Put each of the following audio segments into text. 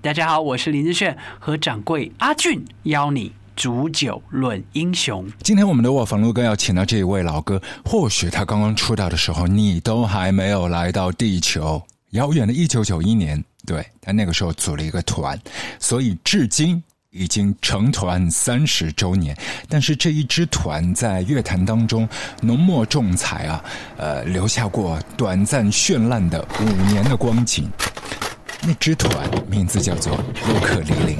大家好，我是林志炫和掌柜阿俊，邀你煮酒论英雄。今天我们的卧房录哥要请到这一位老哥，或许他刚刚出道的时候，你都还没有来到地球。遥远的一九九一年，对他那个时候组了一个团，所以至今已经成团三十周年。但是这一支团在乐坛当中浓墨重彩啊，呃，留下过短暂绚烂的五年的光景。那支团名字叫做尤克里里。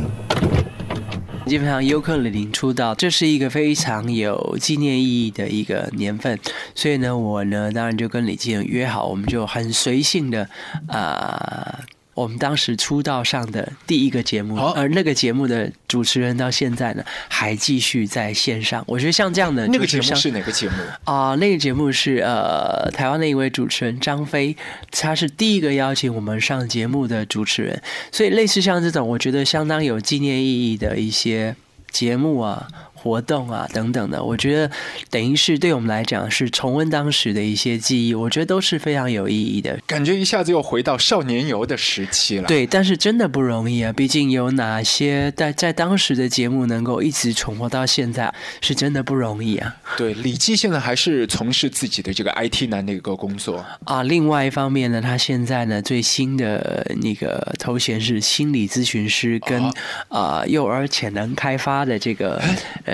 基本上尤克里里出道，这是一个非常有纪念意义的一个年份，所以呢，我呢当然就跟李健约好，我们就很随性的啊。我们当时出道上的第一个节目，而那个节目的主持人到现在呢，还继续在线上。我觉得像这样的那个节目是哪个节目啊？那个节目是呃，台湾的一位主持人张飞，他是第一个邀请我们上节目的主持人。所以类似像这种，我觉得相当有纪念意义的一些节目啊。活动啊，等等的，我觉得等于是对我们来讲是重温当时的一些记忆，我觉得都是非常有意义的。感觉一下子又回到少年游的时期了。对，但是真的不容易啊，毕竟有哪些在在当时的节目能够一直重播到现在，是真的不容易啊。对，李记现在还是从事自己的这个 IT 男的一个工作啊。另外一方面呢，他现在呢最新的那个头衔是心理咨询师，跟啊幼儿潜能开发的这个。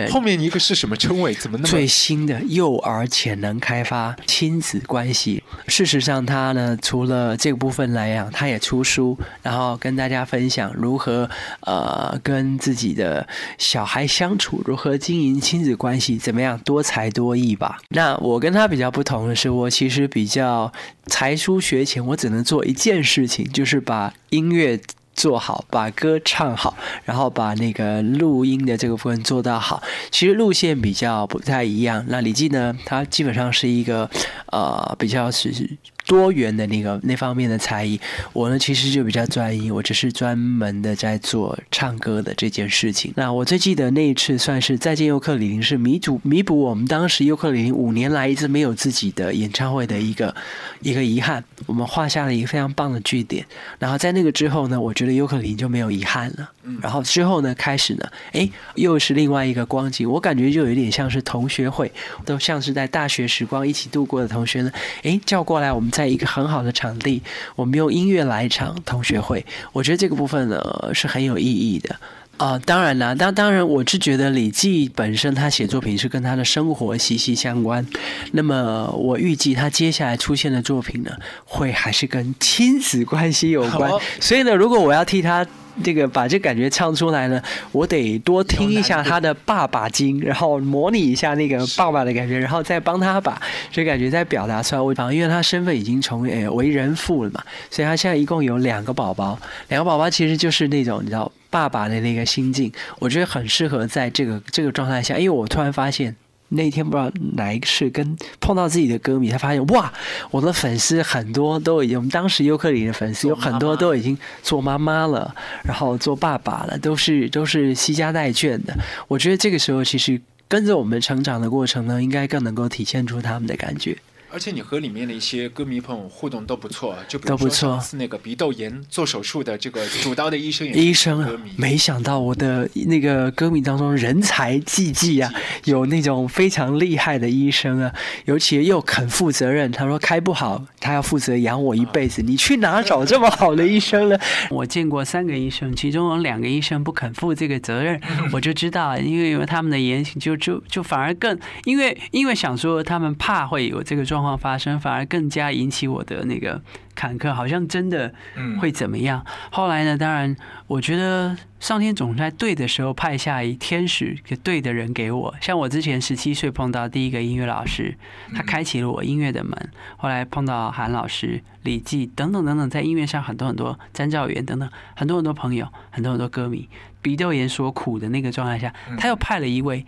后面一个是什么称谓？怎么那么最新的幼儿潜能开发亲子关系？事实上，他呢除了这个部分来讲，他也出书，然后跟大家分享如何呃跟自己的小孩相处，如何经营亲子关系，怎么样多才多艺吧。那我跟他比较不同的是，我其实比较才疏学浅，我只能做一件事情，就是把音乐。做好，把歌唱好，然后把那个录音的这个部分做到好。其实路线比较不太一样。那李记呢，他基本上是一个呃比较是。多元的那个那方面的才艺，我呢其实就比较专一，我只是专门的在做唱歌的这件事情。那我最记得那一次算是再见尤克里里，是弥补弥补我们当时尤克里里五年来一直没有自己的演唱会的一个一个遗憾，我们画下了一个非常棒的句点。然后在那个之后呢，我觉得尤克里里就没有遗憾了。然后之后呢，开始呢，哎，又是另外一个光景，我感觉就有点像是同学会，都像是在大学时光一起度过的同学呢，哎，叫过来我们。在一个很好的场地，我们用音乐来一场同学会，我觉得这个部分呢是很有意义的啊。当然啦，当当然，我是觉得李记本身他写作品是跟他的生活息息相关。那么我预计他接下来出现的作品呢，会还是跟亲子关系有关。所以呢，如果我要替他。这个把这感觉唱出来呢，我得多听一下他的爸爸经，然后模拟一下那个爸爸的感觉，然后再帮他把这感觉再表达出来。我因为他身份已经从诶为人父了嘛，所以他现在一共有两个宝宝，两个宝宝其实就是那种你知道爸爸的那个心境，我觉得很适合在这个这个状态下，因为我突然发现。那天不知道哪一次跟碰到自己的歌迷，他发现哇，我的粉丝很多都已经，我们当时尤克里的粉丝有很多都已经做妈妈了，然后做爸爸了，都是都是惜家带眷的。我觉得这个时候其实跟着我们成长的过程呢，应该更能够体现出他们的感觉。而且你和里面的一些歌迷朋友互动都不错，就比如说上次那个鼻窦炎做手术的这个主刀的医生也，医生，没想到我的那个歌迷当中人才济济啊，有那种非常厉害的医生啊，尤其又肯负责任。他说开不好，他要负责养我一辈子。你去哪找这么好的医生呢？我见过三个医生，其中有两个医生不肯负这个责任，我就知道，因为因为他们的言行就就就反而更，因为因为想说他们怕会有这个状。况发生反而更加引起我的那个坎坷，好像真的会怎么样？后来呢？当然，我觉得上天总在对的时候派下一天使，给对的人给我。像我之前十七岁碰到第一个音乐老师，他开启了我音乐的门。后来碰到韩老师、李记等等等等，在音乐上很多很多詹兆元等等很多很多朋友，很多很多歌迷，鼻窦炎所苦的那个状态下，他又派了一位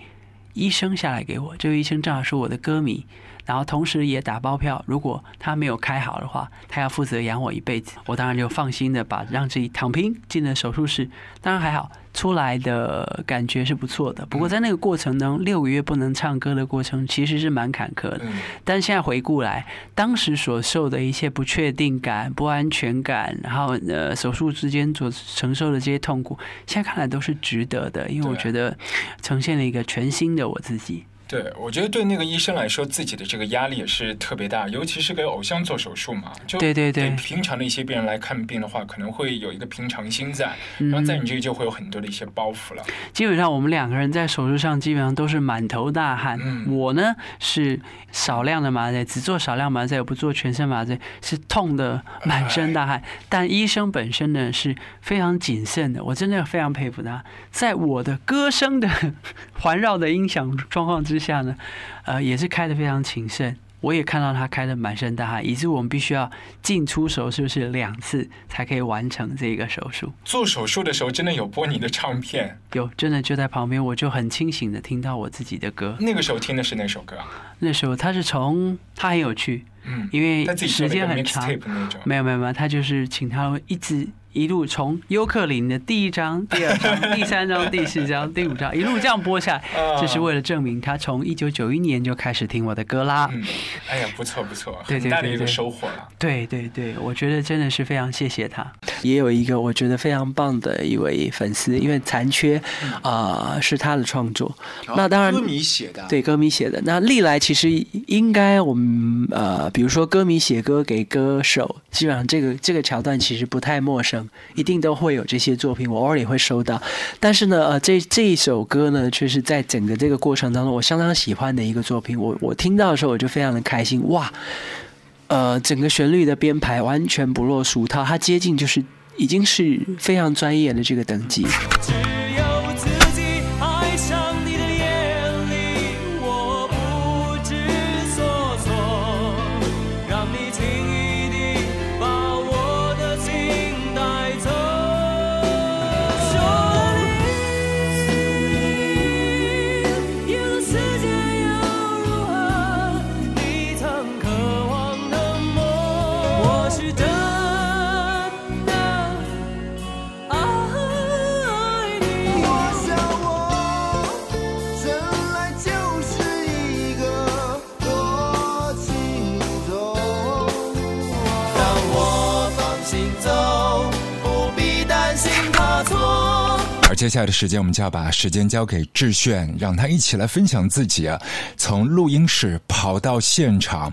医生下来给我。这位医生正好是我的歌迷。然后同时也打包票，如果他没有开好的话，他要负责养我一辈子。我当然就放心的把让自己躺平进了手术室，当然还好。出来的感觉是不错的，不过在那个过程中，六个月不能唱歌的过程其实是蛮坎坷的。但现在回顾来，当时所受的一切不确定感、不安全感，然后呃手术之间所承受的这些痛苦，现在看来都是值得的，因为我觉得呈现了一个全新的我自己。对，我觉得对那个医生来说，自己的这个压力也是特别大，尤其是给偶像做手术嘛。就对对对，平常的一些病人来看病的话，可能会有一个平常心在，然后在你这里就会有很多的一些包袱了。基本上我们两个人在手术上基本上都是满头大汗。嗯我呢是少量的麻醉，只做少量麻醉，不做全身麻醉，是痛的满身大汗。但医生本身呢是非常谨慎的，我真的非常佩服他，在我的歌声的 环绕的音响状况之。之下呢，呃，也是开的非常谨慎。我也看到他开的满身大汗，以致我们必须要进出手术室两次才可以完成这个手术。做手术的时候真的有播你的唱片？有，真的就在旁边，我就很清醒的听到我自己的歌。那个时候听的是哪首歌啊？那时候他是从他很有趣，嗯，因为时间很长，没有没有没有，他就是请他一直。一路从尤克林的第一章、第二章、第三章、第四章、第五章一路这样播下来，就是为了证明他从一九九一年就开始听我的歌啦。嗯哎呀，不错不错，对大的一个收获了。对对对，我觉得真的是非常谢谢他。也有一个我觉得非常棒的一位粉丝，因为残缺啊是他的创作。那当然歌迷写的，对歌迷写的。那历来其实应该我们呃，比如说歌迷写歌给歌手，基本上这个这个桥段其实不太陌生。一定都会有这些作品，我偶尔也会收到。但是呢，呃，这这一首歌呢，却是在整个这个过程当中，我相当喜欢的一个作品。我我听到的时候，我就非常的开心。哇，呃，整个旋律的编排完全不落俗套，它接近就是已经是非常专业的这个等级。接下来的时间，我们就要把时间交给志炫，让他一起来分享自己啊，从录音室跑到现场，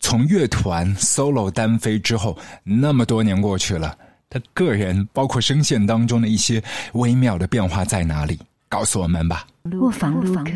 从乐团 solo 单飞之后，那么多年过去了，他个人包括声线当中的一些微妙的变化在哪里？告诉我们吧。卧房录歌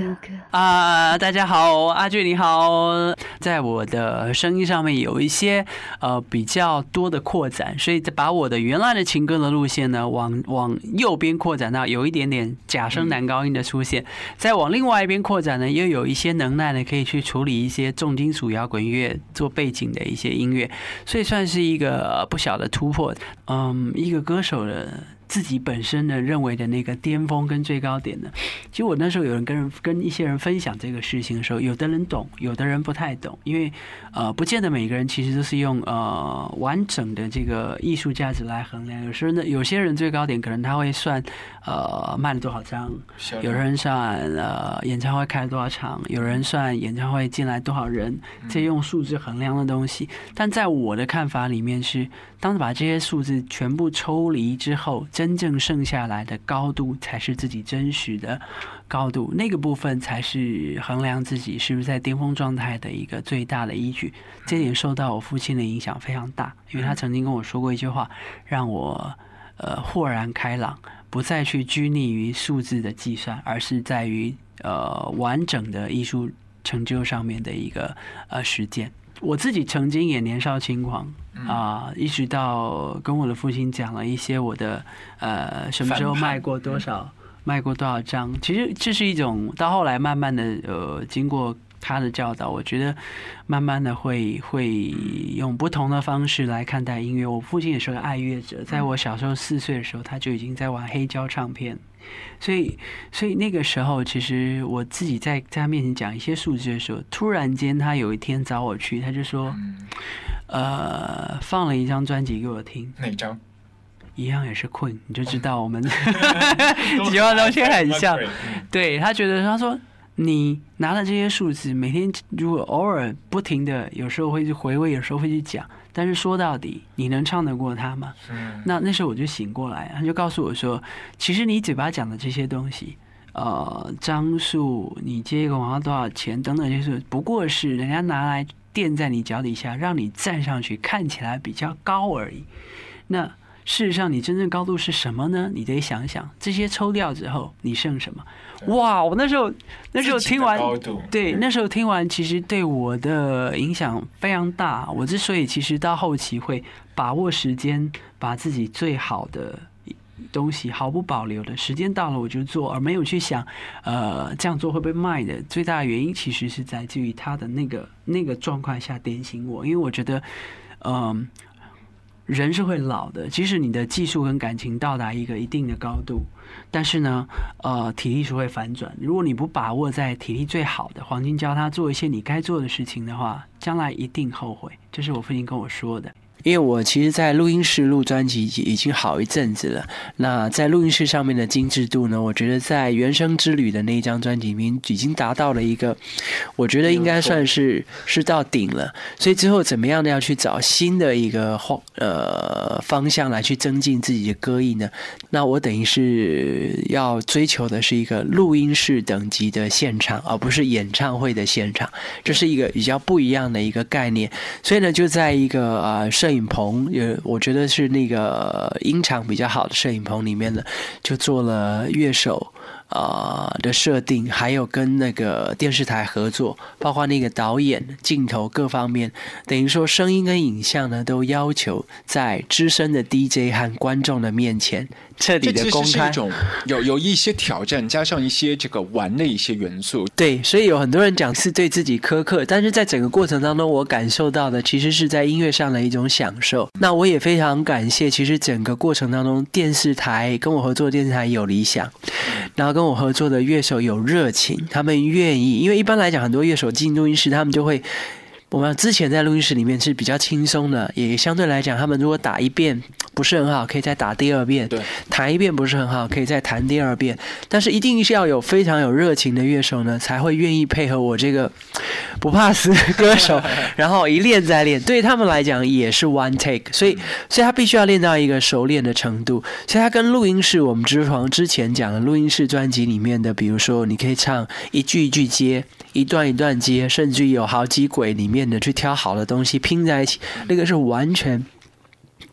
啊，大家好，阿俊你好，在我的声音上面有一些呃比较多的扩展，所以把我的原来的情歌的路线呢，往往右边扩展到有一点点假声男高音的出现，再往另外一边扩展呢，又有一些能耐呢，可以去处理一些重金属摇滚乐做背景的一些音乐，所以算是一个不小的突破。嗯，一个歌手的。自己本身呢认为的那个巅峰跟最高点呢，其实我那时候有人跟人跟一些人分享这个事情的时候，有的人懂，有的人不太懂，因为呃，不见得每个人其实都是用呃完整的这个艺术价值来衡量。有时候呢，有些人最高点可能他会算呃卖了多少张，有人算呃演唱会开了多少场，有人算演唱会进来多少人，这用数字衡量的东西。但在我的看法里面是。当把这些数字全部抽离之后，真正剩下来的高度才是自己真实的高度，那个部分才是衡量自己是不是在巅峰状态的一个最大的依据。这点受到我父亲的影响非常大，因为他曾经跟我说过一句话，让我呃豁然开朗，不再去拘泥于数字的计算，而是在于呃完整的艺术成就上面的一个呃实践。我自己曾经也年少轻狂啊，一直到跟我的父亲讲了一些我的呃什么时候卖过多少，卖过多少张。其实这是一种到后来慢慢的呃经过他的教导，我觉得慢慢的会会用不同的方式来看待音乐。我父亲也是个爱乐者，在我小时候四岁的时候，他就已经在玩黑胶唱片，所以所以那个时候，其实我自己在在他面前讲一些数字的时候，突然间他有一天找我去，他就说，呃，放了一张专辑给我听，哪张？一样也是困，你就知道我们喜欢的东西很像。对他觉得，他说你拿了这些数字，每天如果偶尔不停的，有时候会去回味，有时候会去讲，但是说到底，你能唱得过他吗？那那时候我就醒过来，他就告诉我说，其实你嘴巴讲的这些东西，呃，张数，你接一个广告多少钱等等，就是不过是人家拿来垫在你脚底下，让你站上去看起来比较高而已。那事实上，你真正高度是什么呢？你得想想，这些抽掉之后，你剩什么？哇！我那时候那时候听完，对，那时候听完，其实对我的影响非常大。我之所以其实到后期会把握时间，把自己最好的东西毫不保留的，时间到了我就做，而没有去想，呃，这样做会被卖的。最大的原因其实是在于他的那个那个状况下点醒我，因为我觉得，嗯。人是会老的，即使你的技术跟感情到达一个一定的高度，但是呢，呃，体力是会反转。如果你不把握在体力最好的黄金，教他做一些你该做的事情的话，将来一定后悔。这是我父亲跟我说的。因为我其实，在录音室录专辑已经好一阵子了。那在录音室上面的精致度呢？我觉得在《原声之旅》的那一张专辑里面，已经达到了一个，我觉得应该算是是到顶了。所以之后怎么样的要去找新的一个方呃方向来去增进自己的歌艺呢？那我等于是要追求的是一个录音室等级的现场，而不是演唱会的现场，这是一个比较不一样的一个概念。所以呢，就在一个呃。摄影影棚也，我觉得是那个音场比较好的摄影棚里面的，就做了乐手。啊的设定，还有跟那个电视台合作，包括那个导演、镜头各方面，等于说声音跟影像呢，都要求在资深的 DJ 和观众的面前彻底的公开。有有一些挑战，加上一些这个玩的一些元素。对，所以有很多人讲是对自己苛刻，但是在整个过程当中，我感受到的其实是在音乐上的一种享受。那我也非常感谢，其实整个过程当中，电视台跟我合作的电视台有理想，然后。跟我合作的乐手有热情，他们愿意，因为一般来讲，很多乐手进录音室，他们就会。我们之前在录音室里面是比较轻松的，也相对来讲，他们如果打一遍不是很好，可以再打第二遍；对，弹一遍不是很好，可以再弹第二遍。但是一定是要有非常有热情的乐手呢，才会愿意配合我这个 不怕死的歌手，然后一练再练。对他们来讲也是 one take，所以，所以他必须要练到一个熟练的程度。所以他跟录音室，我们之床之前讲的录音室专辑里面的，比如说你可以唱一句一句接，一段一段接，甚至有好几轨里面。面的去挑好的东西拼在一起，那个是完全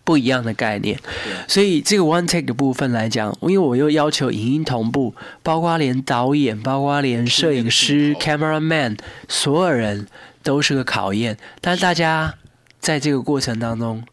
不一样的概念。所以这个 one take 的部分来讲，因为我又要求影音同步，包括连导演，包括连摄影师 camera man，所有人都是个考验。但大家在这个过程当中。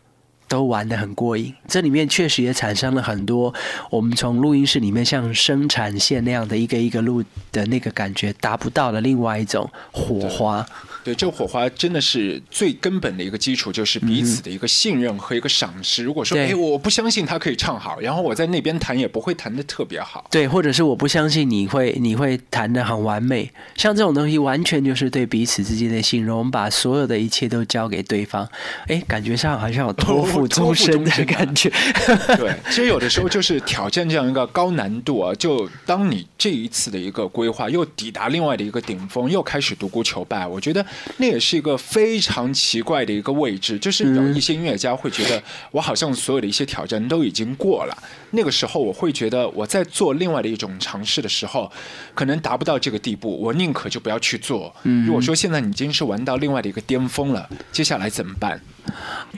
都玩得很过瘾，这里面确实也产生了很多我们从录音室里面像生产线那样的一个一个录的那个感觉达不到的另外一种火花。对，这火花真的是最根本的一个基础，就是彼此的一个信任和一个赏识。如果说哎，我不相信他可以唱好，然后我在那边弹也不会弹的特别好。对，或者是我不相信你会你会弹的很完美。像这种东西，完全就是对彼此之间的信任。我们把所有的一切都交给对方，哎，感觉上好像有托付。终身的感觉，对，其实有的时候就是挑战这样一个高难度啊。就当你这一次的一个规划又抵达另外的一个顶峰，又开始独孤求败，我觉得那也是一个非常奇怪的一个位置。就是有一些音乐家会觉得，我好像所有的一些挑战都已经过了。那个时候，我会觉得我在做另外的一种尝试的时候，可能达不到这个地步，我宁可就不要去做。如果说现在你已经是玩到另外的一个巅峰了，接下来怎么办？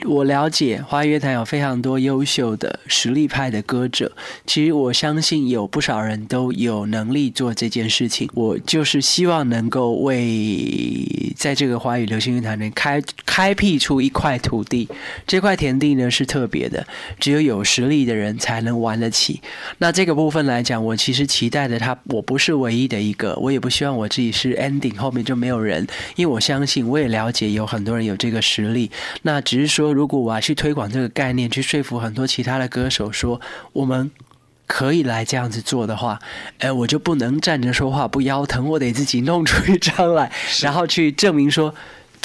我了解华语乐坛有非常多优秀的实力派的歌者，其实我相信有不少人都有能力做这件事情。我就是希望能够为在这个华语流行乐坛内开开辟出一块土地，这块田地呢是特别的，只有有实力的人才能玩得起。那这个部分来讲，我其实期待的他，我不是唯一的一个，我也不希望我自己是 ending 后面就没有人，因为我相信我也了解有很多人有这个实力，那只是说。如果我要去推广这个概念，去说服很多其他的歌手说我们可以来这样子做的话，哎，我就不能站着说话不腰疼，我得自己弄出一张来，然后去证明说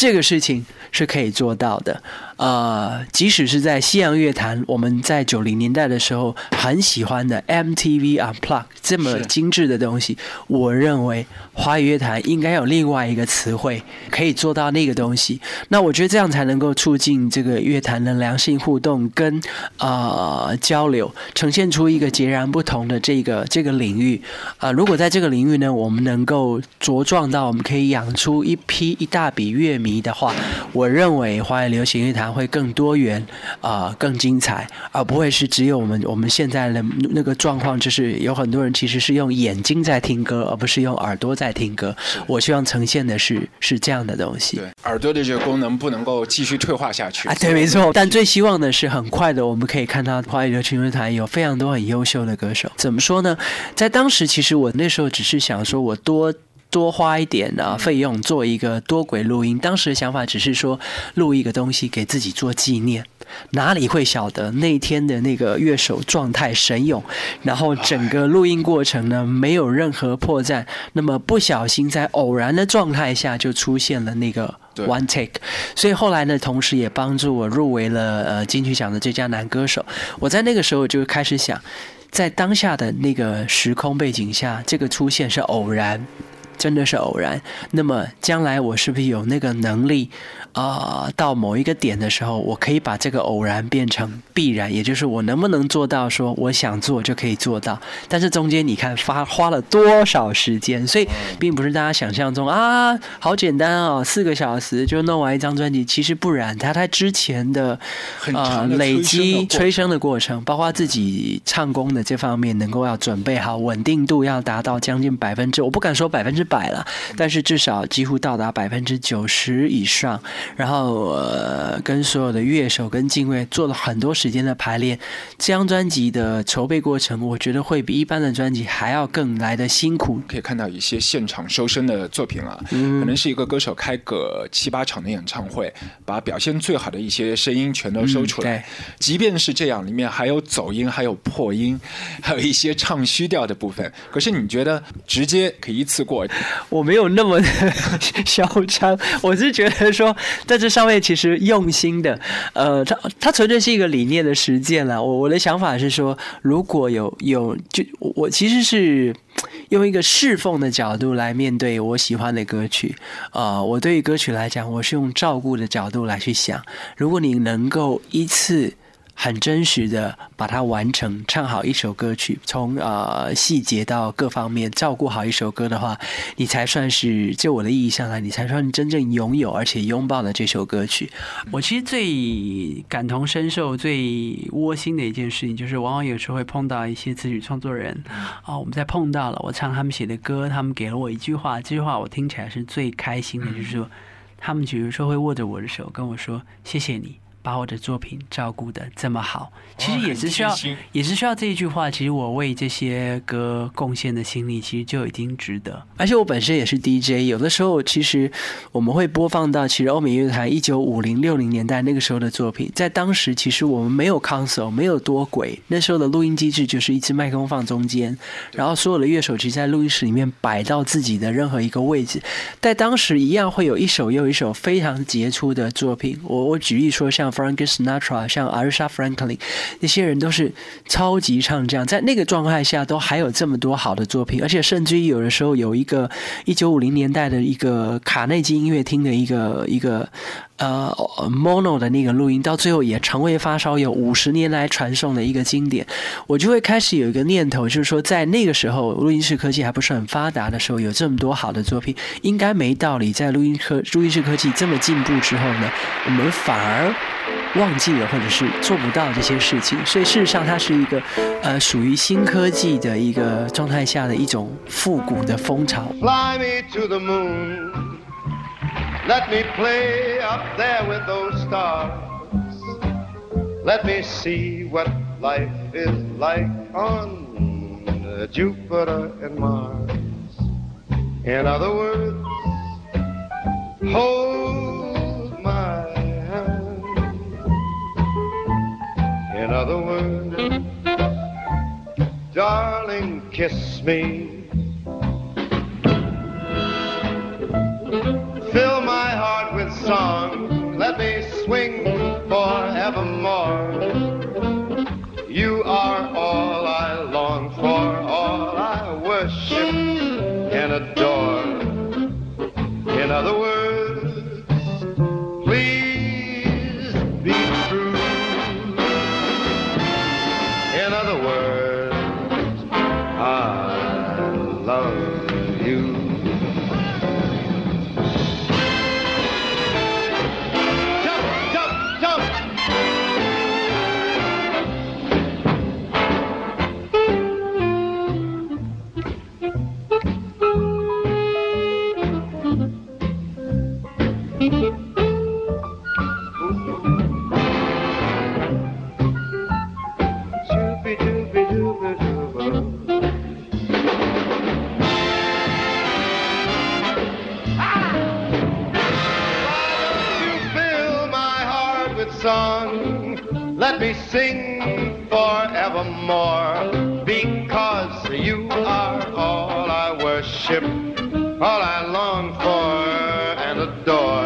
这个事情是可以做到的。呃，即使是在西洋乐坛，我们在九零年代的时候很喜欢的 MTV Unplugged 这么精致的东西，我认为华语乐坛应该有另外一个词汇可以做到那个东西。那我觉得这样才能够促进这个乐坛的良性互动跟呃交流，呈现出一个截然不同的这个这个领域。啊，如果在这个领域呢，我们能够茁壮到我们可以养出一批一大笔乐迷的话，我认为华语流行乐坛。会更多元啊，更精彩，而不会是只有我们我们现在的那个状况，就是有很多人其实是用眼睛在听歌，而不是用耳朵在听歌。我希望呈现的是是这样的东西。对，耳朵的这个功能不能够继续退化下去啊。对，没错。但最希望的是，很快的我们可以看到华语流行乐坛有非常多很优秀的歌手。怎么说呢？在当时，其实我那时候只是想说，我多。多花一点啊费用做一个多轨录音，当时的想法只是说录一个东西给自己做纪念，哪里会晓得那天的那个乐手状态神勇，然后整个录音过程呢没有任何破绽，那么不小心在偶然的状态下就出现了那个 one take，所以后来呢，同时也帮助我入围了呃金曲奖的最佳男歌手。我在那个时候就开始想，在当下的那个时空背景下，这个出现是偶然。真的是偶然。那么将来我是不是有那个能力？啊，到某一个点的时候，我可以把这个偶然变成必然，也就是我能不能做到说我想做就可以做到？但是中间你看花花了多少时间，所以并不是大家想象中啊，好简单哦，四个小时就弄完一张专辑。其实不然，他他之前的呃累积催生的过程，包括自己唱功的这方面，能够要准备好，稳定度要达到将近百分之，我不敢说百分之百了，但是至少几乎到达百分之九十以上。然后呃，跟所有的乐手跟敬畏做了很多时间的排练，这张专辑的筹备过程，我觉得会比一般的专辑还要更来的辛苦。可以看到一些现场收声的作品啊，可能是一个歌手开个七八场的演唱会，把表现最好的一些声音全都收出来。即便是这样，里面还有走音，还有破音，还有一些唱虚调的部分。可是你觉得直接可以一次过？我没有那么的 嚣张，我是觉得说。在这上面，其实用心的，呃，它它纯粹是一个理念的实践了。我我的想法是说，如果有有，就我其实是用一个侍奉的角度来面对我喜欢的歌曲。啊，我对于歌曲来讲，我是用照顾的角度来去想。如果你能够一次。很真实的把它完成，唱好一首歌曲，从呃细节到各方面照顾好一首歌的话，你才算是就我的意义上来，你才算真正拥有而且拥抱了这首歌曲。我其实最感同身受、最窝心的一件事情，就是往往有时候会碰到一些词曲创作人啊，我们在碰到了，我唱他们写的歌，他们给了我一句话，这句话我听起来是最开心的，就是说，他们比如说会握着我的手跟我说：“谢谢你。”把我的作品照顾的这么好，其实也是需要，也是需要这一句话。其实我为这些歌贡献的心力，其实就已经值得。而且我本身也是 DJ，有的时候其实我们会播放到，其实欧美乐坛一九五零六零年代那个时候的作品，在当时其实我们没有 console，没有多轨，那时候的录音机制就是一支麦克风放中间，然后所有的乐手其实在录音室里面摆到自己的任何一个位置，在当时一样会有一首又一首非常杰出的作品。我我举例说像。Frank Sinatra，像 Aretha Franklin，那些人都是超级唱将，在那个状态下都还有这么多好的作品，而且甚至于有的时候有一个一九五零年代的一个卡内基音乐厅的一个一个呃 mono 的那个录音，到最后也成为发烧友五十年来传颂的一个经典。我就会开始有一个念头，就是说在那个时候录音室科技还不是很发达的时候，有这么多好的作品，应该没道理在录音科录音室科技这么进步之后呢，我们反而。忘记了或者是做不到这些事情，所以事实上它是一个呃属于新科技的一个状态下的一种复古的风潮。Fly me to the moon. Let me play up there with those stars. Let me see what life is like on Jupiter and Mars. In other words, hold darling, kiss me. Song. Let me sing forevermore. Because you are all I worship, all I long for and adore.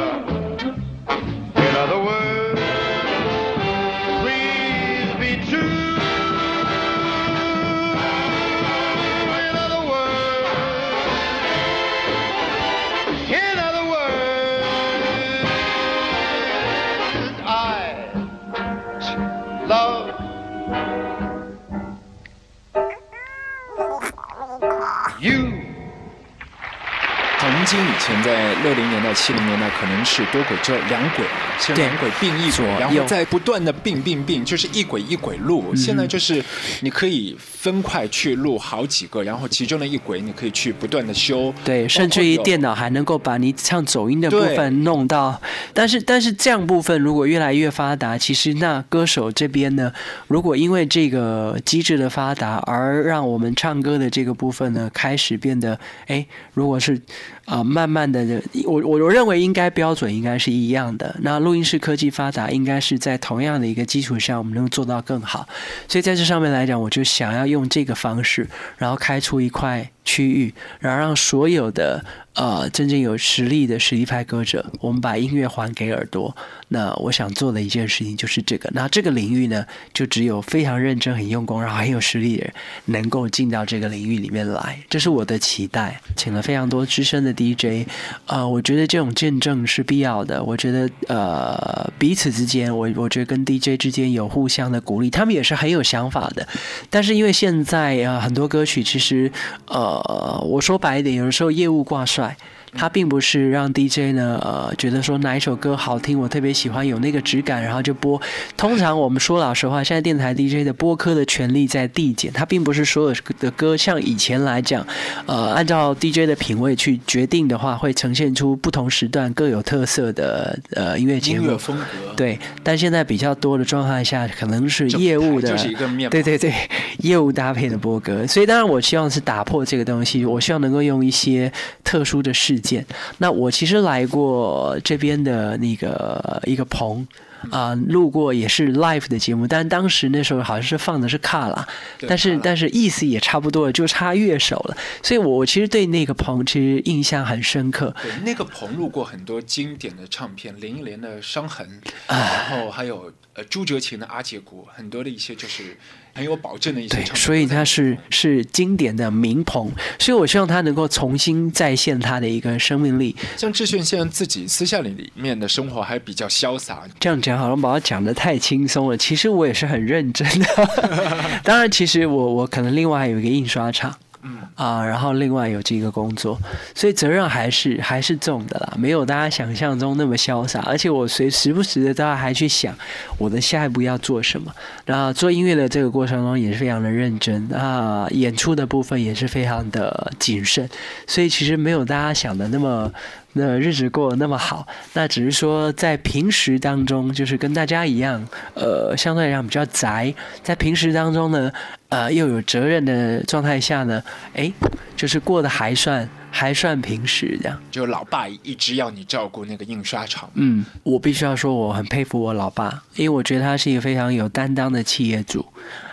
前在六零年代、七零年代可能是多轨，就两轨，是两轨并一左轨，然后右再不断的并并并，就是一轨一轨录。嗯现在就是你可以分块去录好几个，然后其中的一轨你可以去不断的修。对，甚至于电脑还能够把你唱走音的部分弄到，但是但是这样部分如果越来越发达，其实那歌手这边呢，如果因为这个机制的发达而让我们唱歌的这个部分呢开始变得，哎，如果是啊、慢慢的，我我我认为应该标准应该是一样的。那录音室科技发达，应该是在同样的一个基础上，我们能做到更好。所以在这上面来讲，我就想要用这个方式，然后开出一块区域，然后让所有的呃真正有实力的实力派歌者，我们把音乐还给耳朵。那我想做的一件事情就是这个。那这个领域呢，就只有非常认真、很用功，然后很有实力的人能够进到这个领域里面来，这是我的期待。请了非常多资深的 DJ，呃，我觉得这种见证是必要的。我觉得呃彼此之间，我我觉得跟 DJ 之间有互相的鼓励，他们也是很有想法的。但是因为现在呃很多歌曲其实呃呃我说白一点，有的时候业务挂帅。它并不是让 DJ 呢，呃，觉得说哪一首歌好听，我特别喜欢，有那个质感，然后就播。通常我们说老实话，现在电台 DJ 的播歌的权利在递减，它并不是所有的歌像以前来讲，呃，按照 DJ 的品味去决定的话，会呈现出不同时段各有特色的呃音乐节目音乐。风格。对，但现在比较多的状态下，可能是业务的，就是一个面对对对，业务搭配的播歌。所以当然，我希望是打破这个东西，我希望能够用一些特殊的事件。那我其实来过这边的那个一个棚。啊、路过也是 live 的节目，但当时那时候好像是放的是卡拉，但是但是意思也差不多了，就差乐手了。所以我我其实对那个棚其实印象很深刻。对，那个棚录过很多经典的唱片，林忆莲的《伤痕》，啊然后还有呃朱哲琴的《阿姐鼓》，很多的一些就是很有保证的一些对。所以它是是经典的名棚，所以我希望他能够重新再现他的一个生命力。像志炫现在自己私下里里面的生活还比较潇洒，这样讲好像把它讲的太轻松了，其实我也是很认真的。当然，其实我我可能另外还有一个印刷厂。啊，然后另外有这个工作，所以责任还是还是重的啦，没有大家想象中那么潇洒。而且我随时不时的都要还去想我的下一步要做什么。然后做音乐的这个过程中也是非常的认真啊，演出的部分也是非常的谨慎，所以其实没有大家想的那么。那日子过得那么好，那只是说在平时当中，就是跟大家一样，呃，相对来讲比较宅，在平时当中呢，呃，又有责任的状态下呢，哎，就是过得还算还算平时这样。就老爸一直要你照顾那个印刷厂。嗯，我必须要说我很佩服我老爸，因为我觉得他是一个非常有担当的企业主。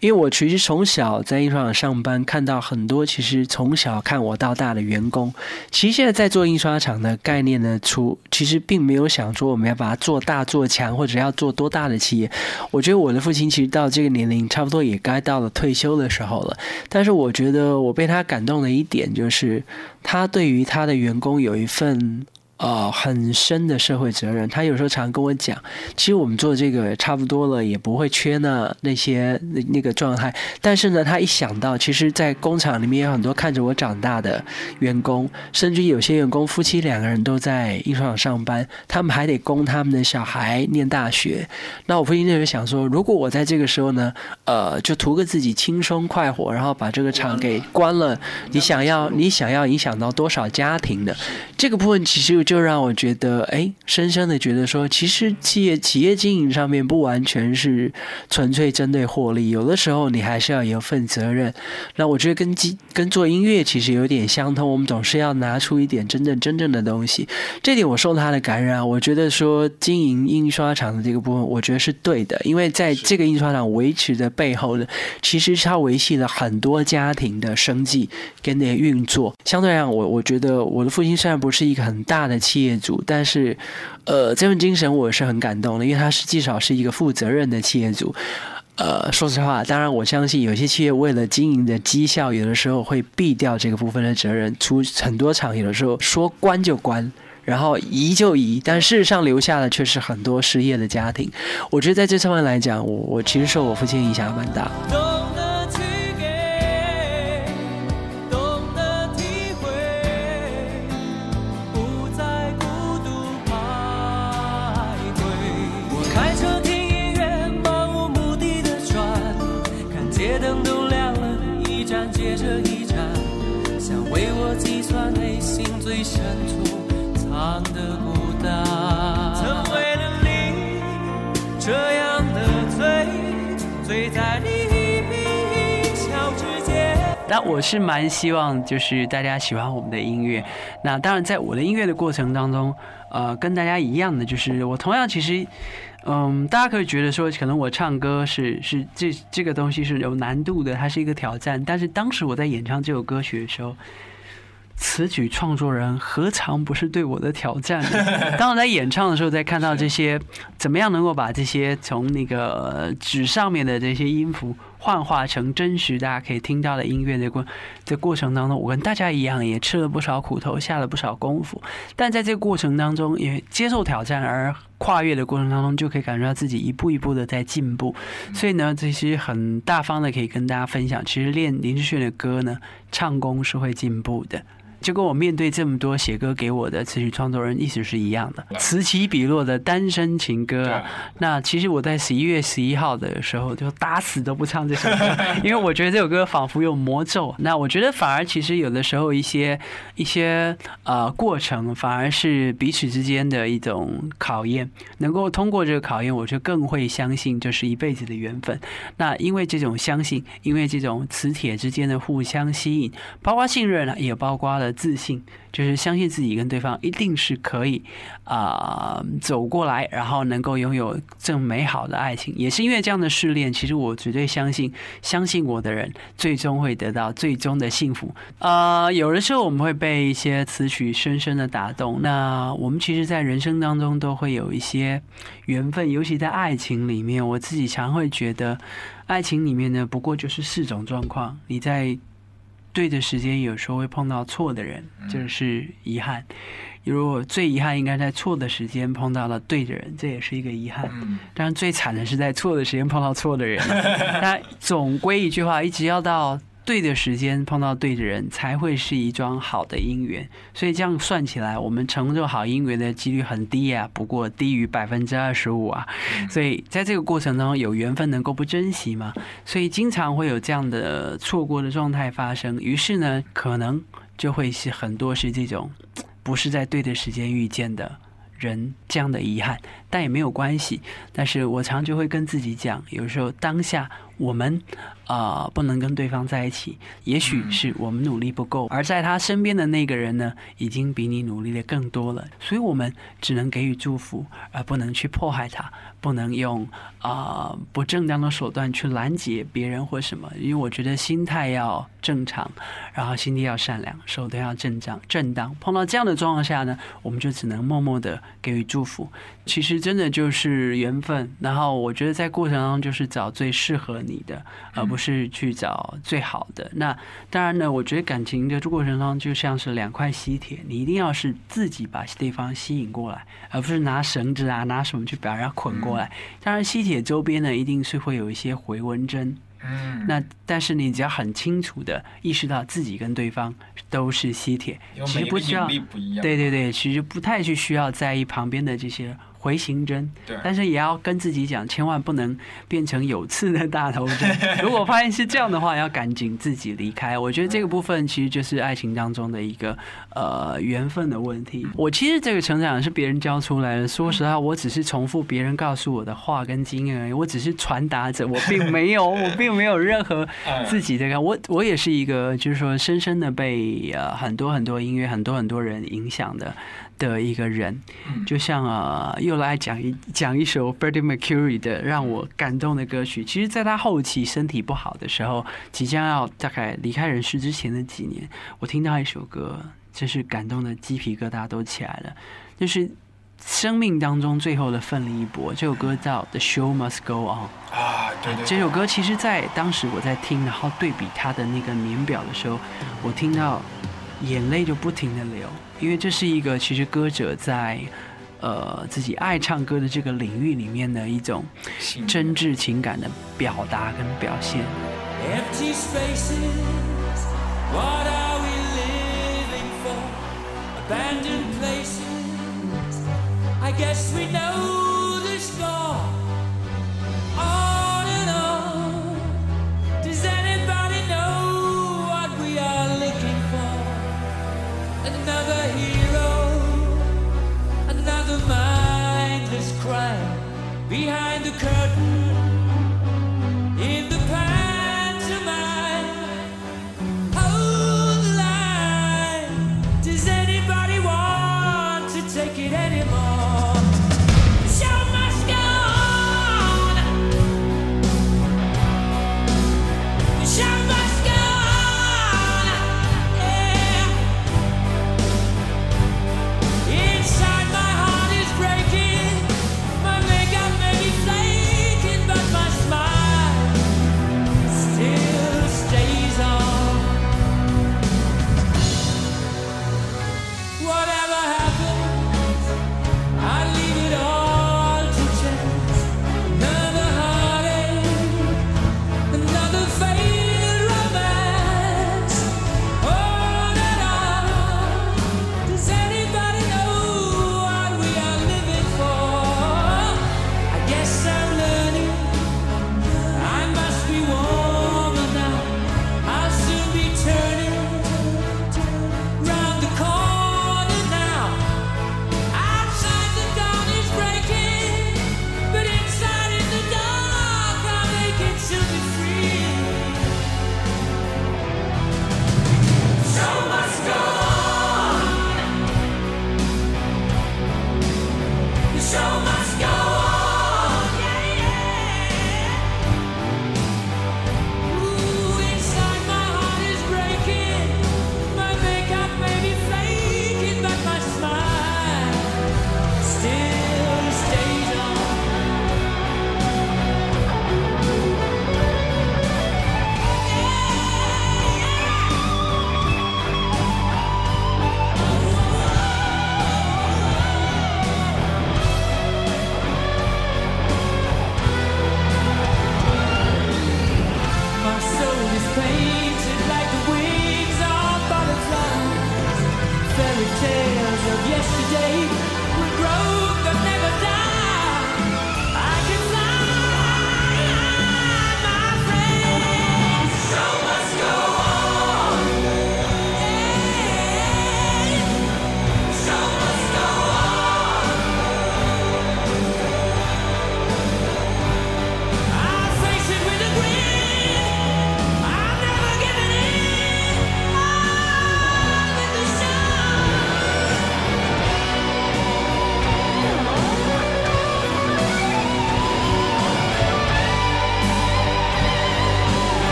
因为我其实从小在印刷厂上班，看到很多其实从小看我到大的员工，其实现在在做印刷厂的概念呢，出其实并没有想说我们要把它做大做强，或者要做多大的企业。我觉得我的父亲其实到这个年龄，差不多也该到了退休的时候了。但是我觉得我被他感动的一点，就是他对于他的员工有一份。呃，很深的社会责任。他有时候常跟我讲，其实我们做这个差不多了，也不会缺那那些那那个状态。但是呢，他一想到，其实，在工厂里面有很多看着我长大的员工，甚至有些员工夫妻两个人都在印刷厂上班，他们还得供他们的小孩念大学。那我父亲就想说，如果我在这个时候呢，呃，就图个自己轻松快活，然后把这个厂给关了，你想要你想要影响到多少家庭的这个部分，其实。就让我觉得，哎，深深的觉得说，其实企业企业经营上面不完全是纯粹针对获利，有的时候你还是要有份责任。那我觉得跟跟做音乐其实有点相通，我们总是要拿出一点真正真正的东西。这点我受他的感染，我觉得说经营印刷厂的这个部分，我觉得是对的，因为在这个印刷厂维持的背后呢，其实它维系了很多家庭的生计跟那运作。相对来讲，我我觉得我的父亲虽然不是一个很大的企业主，但是，呃，这份精神我是很感动的，因为他是至少是一个负责任的企业主。呃，说实话，当然我相信有些企业为了经营的绩效，有的时候会避掉这个部分的责任，出很多场有的时候说关就关，然后移就移，但事实上留下的却是很多失业的家庭。我觉得在这上面来讲，我我其实受我父亲影响蛮大。那我是蛮希望，就是大家喜欢我们的音乐。那当然，在我的音乐的过程当中，呃，跟大家一样的，就是我同样其实，嗯，大家可以觉得说，可能我唱歌是是这这个东西是有难度的，它是一个挑战。但是当时我在演唱这首歌曲的时候。词曲创作人何尝不是对我的挑战？当我在演唱的时候，在看到这些怎么样能够把这些从那个纸上面的这些音符幻化成真实，大家可以听到的音乐的过这过程当中，我跟大家一样，也吃了不少苦头，下了不少功夫。但在这个过程当中，也接受挑战而跨越的过程当中，就可以感觉到自己一步一步的在进步。所以呢，这些很大方的可以跟大家分享，其实练林志炫的歌呢，唱功是会进步的。就跟我面对这么多写歌给我的词曲创作人意思是一样的，此起彼落的单身情歌啊。那其实我在十一月十一号的时候就打死都不唱这首歌，因为我觉得这首歌仿佛有魔咒。那我觉得反而其实有的时候一些一些呃过程反而是彼此之间的一种考验，能够通过这个考验，我就更会相信这是一辈子的缘分。那因为这种相信，因为这种磁铁之间的互相吸引，包括信任啊，也包括了。自信就是相信自己跟对方一定是可以啊走过来，然后能够拥有这美好的爱情。也是因为这样的试炼，其实我绝对相信，相信我的人最终会得到最终的幸福。呃，有的时候我们会被一些词曲深深的打动。那我们其实，在人生当中都会有一些缘分，尤其在爱情里面，我自己常会觉得，爱情里面呢，不过就是四种状况，你在。对的时间有时候会碰到错的人，这是遗憾。如果最遗憾应该在错的时间碰到了对的人，这也是一个遗憾。当然最惨的是在错的时间碰到错的人。但总归一句话，一直要到对的时间碰到对的人，才会是一桩好的姻缘。所以这样算起来，我们成就好姻缘的几率很低啊，不过低于百分之二十五啊。所以在这个过程当中，有缘分能够不珍惜吗？所以经常会有这样的错过的状态发生。于是呢，可能就会是很多是这种不是在对的时间遇见的人这样的遗憾，但也没有关系。但是我常就会跟自己讲，有时候当下我们。啊，不能跟对方在一起，也许是我们努力不够，而在他身边的那个人呢，已经比你努力的更多了。所以，我们只能给予祝福，而不能去迫害他，不能用啊不正当的手段去拦截别人或什么。因为我觉得心态要正常，然后心地要善良，手段要正当正当。碰到这样的状况下呢，我们就只能默默的给予祝福。其实真的就是缘分。然后，我觉得在过程当中，就是找最适合你的，而不。是去找最好的。那当然呢，我觉得感情的过程中就像是两块吸铁，你一定要是自己把对方吸引过来，而不是拿绳子啊、拿什么去把人家捆过来。当然，吸铁周边呢一定是会有一些回纹针。嗯。那但是你只要很清楚的意识到自己跟对方都是吸铁，其实不需要。对对对，其实不太去需要在意旁边的这些。回形针，但是也要跟自己讲，千万不能变成有刺的大头针。如果发现是这样的话，要赶紧自己离开。我觉得这个部分其实就是爱情当中的一个呃缘分的问题。我其实这个成长是别人教出来的。说实话，我只是重复别人告诉我的话跟经验而已。我只是传达者，我并没有，我并没有任何自己的。我我也是一个，就是说，深深的被呃很多很多音乐、很多很多人影响的。的一个人，就像呃，又来讲一讲一首 Freddie Mercury 的让我感动的歌曲。其实，在他后期身体不好的时候，即将要大概离开人世之前的几年，我听到一首歌，真是感动的鸡皮疙瘩都起来了。就是生命当中最后的奋力一搏，这首歌叫《The Show Must Go On》啊。对对，这首歌其实，在当时我在听，然后对比他的那个年表的时候，我听到。眼泪就不停的流，因为这是一个其实歌者在，呃自己爱唱歌的这个领域里面的一种真挚情感的表达跟表现。Behind the curtain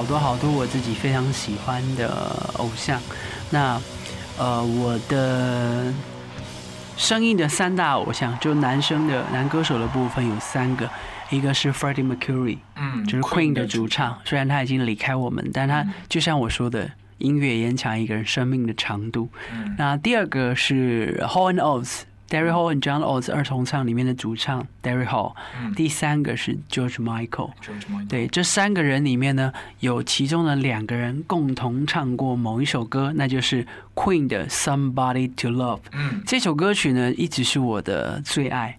好多好多我自己非常喜欢的偶像。那呃，我的声音的三大偶像，就男生的男歌手的部分有三个，一个是 Freddie Mercury，嗯就是 Queen 的主唱，虽然他已经离开我们，但他就像我说的，音乐延长一个人生命的长度。嗯那第二个是 Hall and Oates。Derry Hall 和 John Oates 二重唱里面的主唱 Derry Hall，、嗯第三个是 George Michael。George Michael 对，这三个人里面呢，有其中的两个人共同唱过某一首歌，那就是 Queen 的《Somebody to Love》。嗯这首歌曲呢，一直是我的最爱。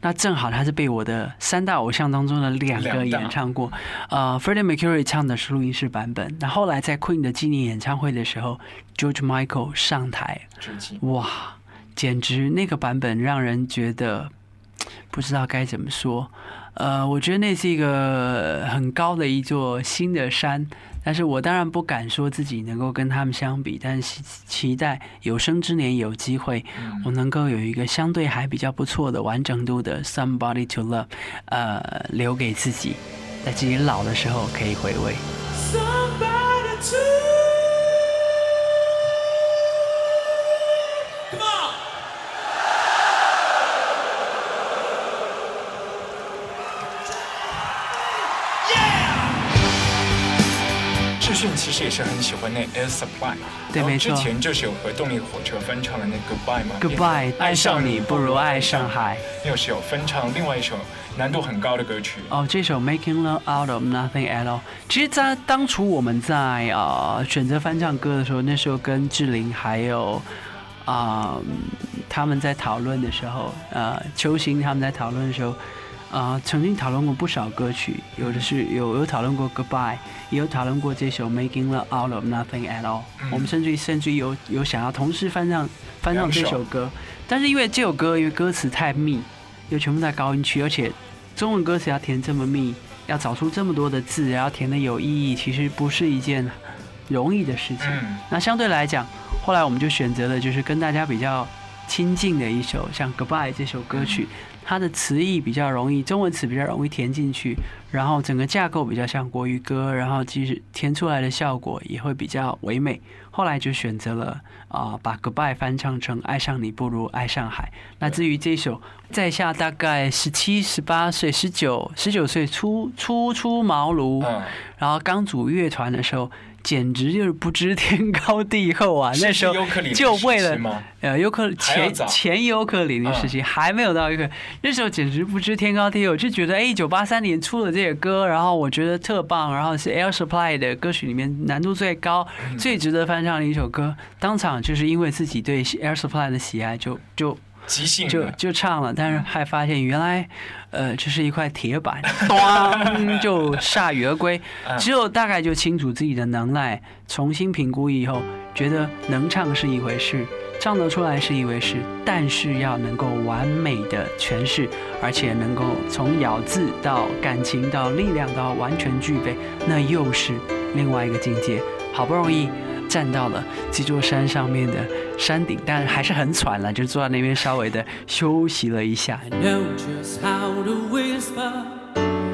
那正好他是被我的三大偶像当中的两个演唱过。呃，Freddie Mercury 唱的是录音室版本，那后来在 Queen 的纪念演唱会的时候，George Michael 上台，哇，简直那个版本让人觉得不知道该怎么说。呃，我觉得那是一个很高的一座新的山，但是我当然不敢说自己能够跟他们相比，但是期待有生之年有机会，我能够有一个相对还比较不错的完整度的 Somebody to Love，呃，留给自己，在自己老的时候可以回味。其实也是很喜欢那 Air Supply，对没错之前就是有和动力火车翻唱的那 Goodbye 嘛 Goodbye，爱上你不如爱上海。又是有翻唱另外一首难度很高的歌曲。哦，这首《Making Love Out of Nothing at All》，其实，在当初我们在呃选择翻唱歌的时候，那时候跟志玲还有啊、嗯他们在讨论的时候，呃，球星他们在讨论的时候，啊，曾经讨论过不少歌曲，有的是有有讨论过《Goodbye》，也有讨论过这首《Making Love Out of Nothing at All》。嗯我们甚至于甚至于有有想要同时翻唱翻唱这首首歌，但是因为这首歌因为歌词太密，又全部在高音区，而且中文歌词要填这么密，要找出这么多的字，然后填的有意义，其实不是一件容易的事情。嗯那相对来讲，后来我们就选择了就是跟大家比较亲近的一首，像《Goodbye》这首歌曲，它的词义比较容易，中文词比较容易填进去，然后整个架构比较像国语歌，然后其实填出来的效果也会比较唯美。后来就选择了啊、把《Goodbye》翻唱成《爱上你不如爱上海》。那至于这首，在下大概十七、十八岁、十九、十九岁初初出茅庐，嗯，然后刚组乐团的时候，简直就是不知天高地厚啊！那时候就为了？呃尤克前前尤克里里时期、还没有到一个，那时候简直不知天高地厚，就觉得哎，一九八三年出了这个歌，然后我觉得特棒，然后是 Air Supply 的歌曲里面难度最高、嗯最值得翻唱的一首歌，当场就是因为自己对 Air Supply 的喜爱就，就即兴就，就唱了，但是还发现原来，呃，这是一块铁板，咣就铩羽而归。嗯只有大概就清楚自己的能耐，重新评估以后，觉得能唱是一回事，唱得出来是一回事，但是要能够完美的诠释，而且能够从咬字到感情到力量到完全具备，那又是另外一个境界。好不容易。站到了这座山上面的山顶，但还是很喘了，就坐在那边稍微的休息了一下。I know just how to whisper,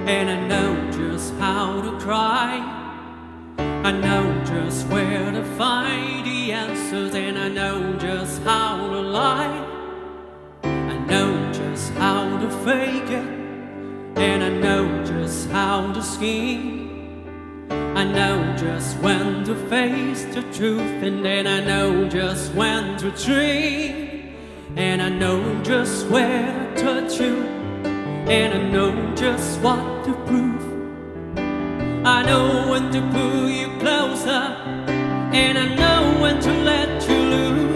and I know just how to cry. I know just where to find the answers, and I know just how to lie. I know just how to fake it, and I know just how to scheme. I know just when to face the truth, and then I know just when to dream. And I know just where to touch you, and I know just what to prove. I know when to pull you closer, and I know when to let you loose.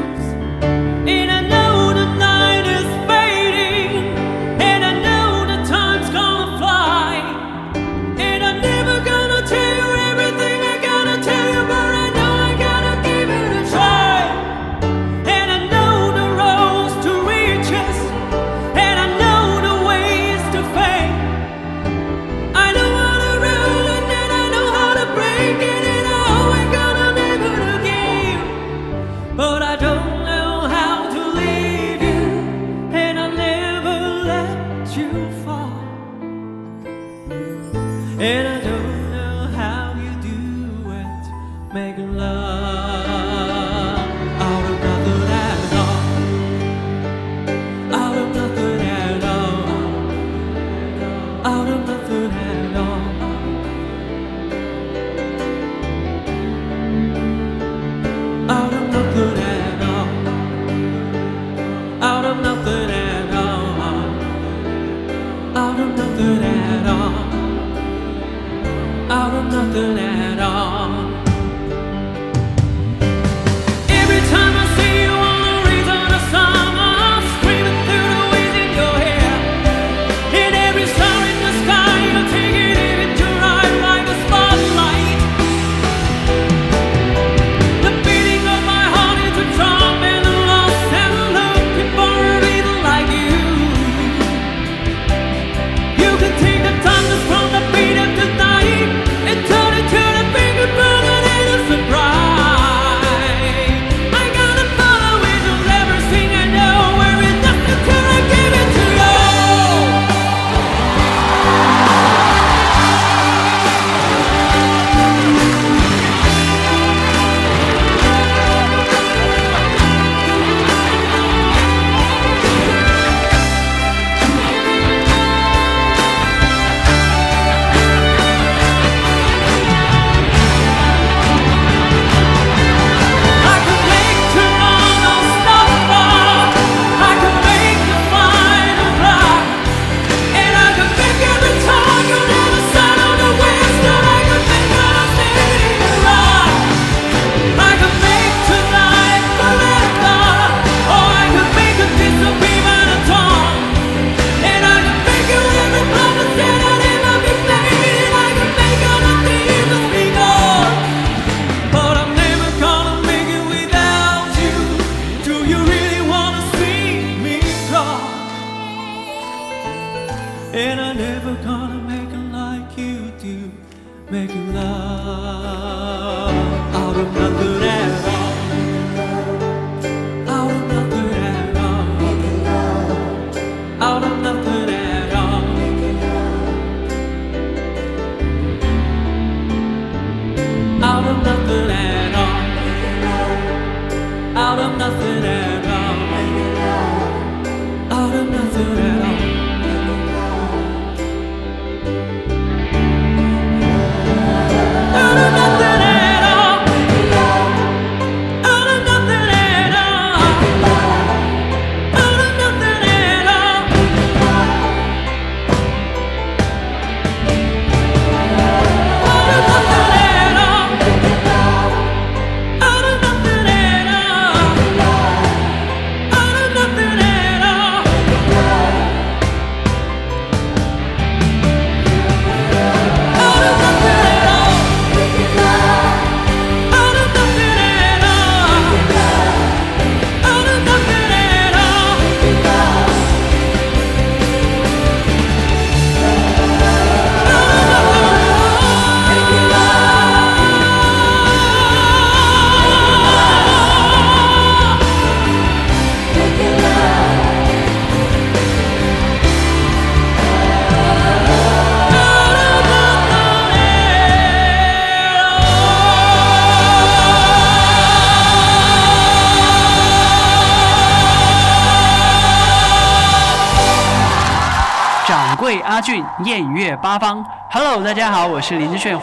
八方。Hello 大家好我是林志炫。